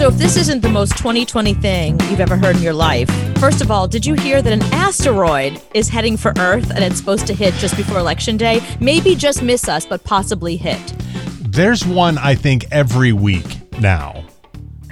So, if this isn't the most 2020 thing you've ever heard in your life, first of all, did you hear that an asteroid is heading for Earth and it's supposed to hit just before Election Day? Maybe just miss us, but possibly hit. There's one I think every week now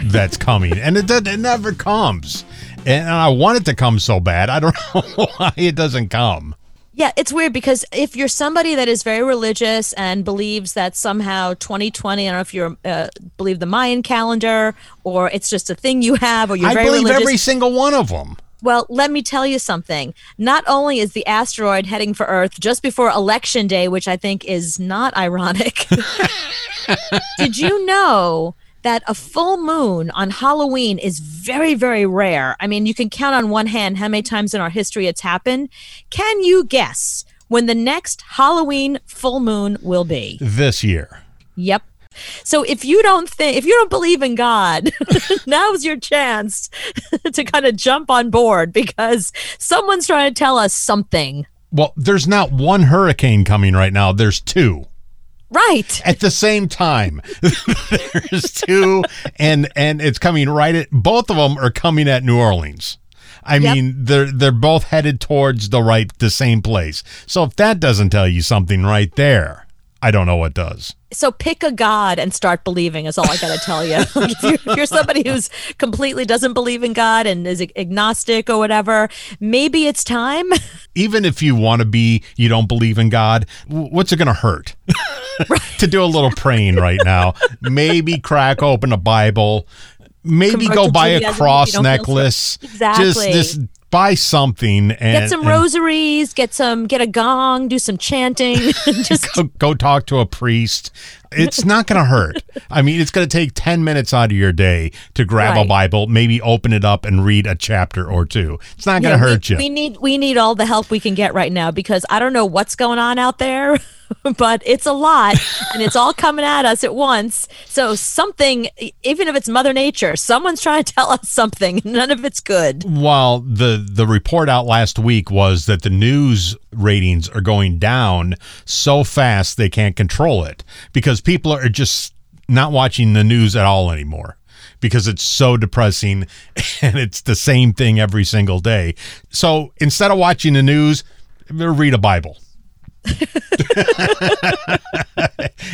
that's coming, and it, it never comes. And I want it to come so bad. I don't know why it doesn't come. Yeah, it's weird because if you're somebody that is very religious and believes that somehow 2020, I don't know if you uh, believe the Mayan calendar or it's just a thing you have or you're I very believe religious. every single one of them. Well, let me tell you something. Not only is the asteroid heading for Earth just before Election Day, which I think is not ironic, did you know that a full moon on Halloween is very, very rare? I mean, you can count on one hand how many times in our history it's happened. Can you guess when the next Halloween full moon will be? This year. Yep. So if you don't think if you don't believe in God, now's your chance to kind of jump on board because someone's trying to tell us something. Well, there's not one hurricane coming right now. There's two. Right. at the same time. There's two, and and it's coming right at both of them are coming at New Orleans. I Yep. mean, they're they're both headed towards the right, the same place. So if that doesn't tell you something right there, I don't know what does. So pick a God and start believing is all I got to tell you. If, you're, somebody who's completely doesn't believe in God and is agnostic or whatever, maybe it's time. Even if you want to be, you don't believe in God. What's it going to hurt to do a little praying right now? Maybe crack open a Bible. Maybe Convert go buy a Judaism cross necklace. Exactly. Just just buy something and Get some and- rosaries, get some get a gong, do some chanting, just go, go talk to a priest. It's not going to hurt. I mean, it's going to take 10 minutes out of your day to grab a Bible, maybe open it up and read a chapter or two. It's not going to Yeah, hurt we, you. We need we need all the help we can get right now because I don't know what's going on out there, but it's a lot and it's all coming at us at once. So something, even if it's Mother Nature, someone's trying to tell us something. None of it's good. While the the report out last week was that the news ratings are going down so fast they can't control it because people are just not watching the news at all anymore because it's so depressing and it's the same thing every single day. So instead of watching the news, read a Bible.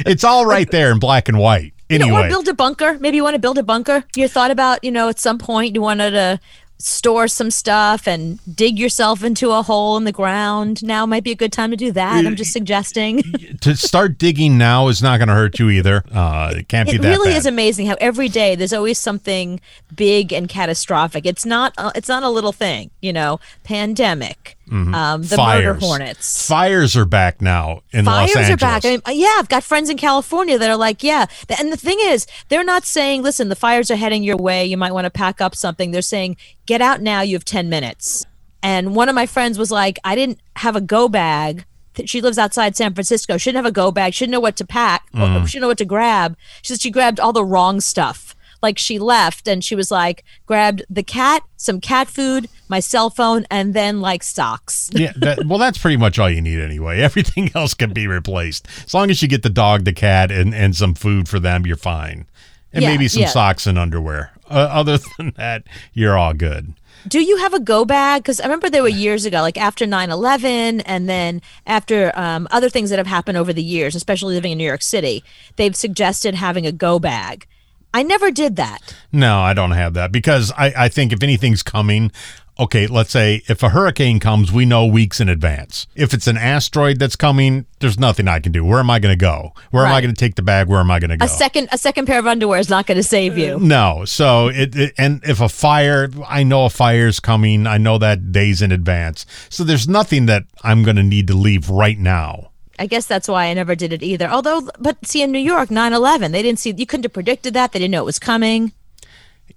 it's all right there in black and white. You know, or Anyway, build a bunker. Maybe you want to build a bunker. You thought about, you know, at some point you wanted to store some stuff and dig yourself into a hole in the ground. Now might be a good time to do that. I'm just suggesting. to start digging now is not going to hurt you either. Uh, it can't be that. It really bad. is amazing how every day there's always something big and catastrophic. It's not uh, it's not a little thing, you know. Pandemic, um, the murder Mm-hmm. Hornets. Fires are back now in Los Fires Angeles. are back. I mean, uh, yeah, I've got friends in California that are like, yeah. And the thing is, they're not saying, listen, the fires are heading your way. You might want to pack up something. They're saying, get out now. You have 10 minutes. And one of my friends was like, I didn't have a go bag. She lives outside San Francisco. She didn't have a go bag. She didn't know what to pack. Mm. She didn't know what to grab. She said she grabbed all the wrong stuff. Like she left and she was like, grabbed the cat, some cat food, my cell phone, and then like socks. yeah, that, well, that's pretty much all you need anyway. Everything else can be replaced as long as you get the dog, the cat, and and some food for them. You're fine, and Yeah, maybe some yeah. socks and underwear. Uh, other than that, you're all good. Do you have a go bag? Because I remember there were years ago, like after 9 11, and then after um, other things that have happened over the years, especially living in New York City, they've suggested having a go bag. I never did that. No, I don't have that because I, I think if anything's coming, okay, let's say if a hurricane comes, we know weeks in advance. If it's an asteroid that's coming, there's nothing I can do. Where am I going to go? Where am I going to take the bag? Where am I going to go? A second, a second pair of underwear is not going to save you. No. So it, it and if a fire, I know a fire's coming. I know that days in advance. So there's nothing that I'm going to need to leave right now. I guess that's why I never did it either. Although, but see, in New York, 9 11, they didn't see, you couldn't have predicted that. They didn't know it was coming.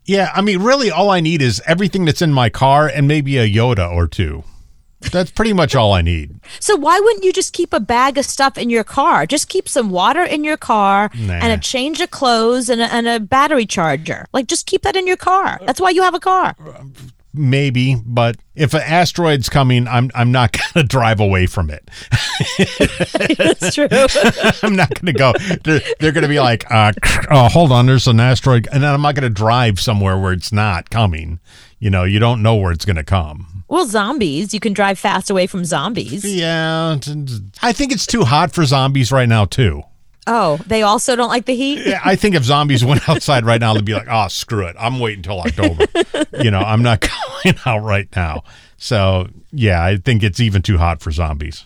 Yeah, I mean, really, all I need is everything that's in my car and maybe a Yoda or two. That's pretty much all I need. So why wouldn't you just keep a bag of stuff in your car? Just keep some water in your car Nah. and a change of clothes and a, and a battery charger. Like just keep that in your car. That's why you have a car. Uh, maybe, but if an asteroid's coming, I'm I'm not going to drive away from it. That's true. I'm not going to go. They're, they're going to be like, uh, oh, hold on, there's an asteroid, and then I'm not going to drive somewhere where it's not coming. You know, you don't know where it's going to come. well, zombies. You can drive fast away from zombies. Yeah, I think it's too hot for zombies right now too. Oh, they also don't like the heat? Yeah, I think if zombies went outside right now, they'd be like, "Oh, screw it, I'm waiting until October." you know, I'm not going out right now. So yeah, I think it's even too hot for zombies.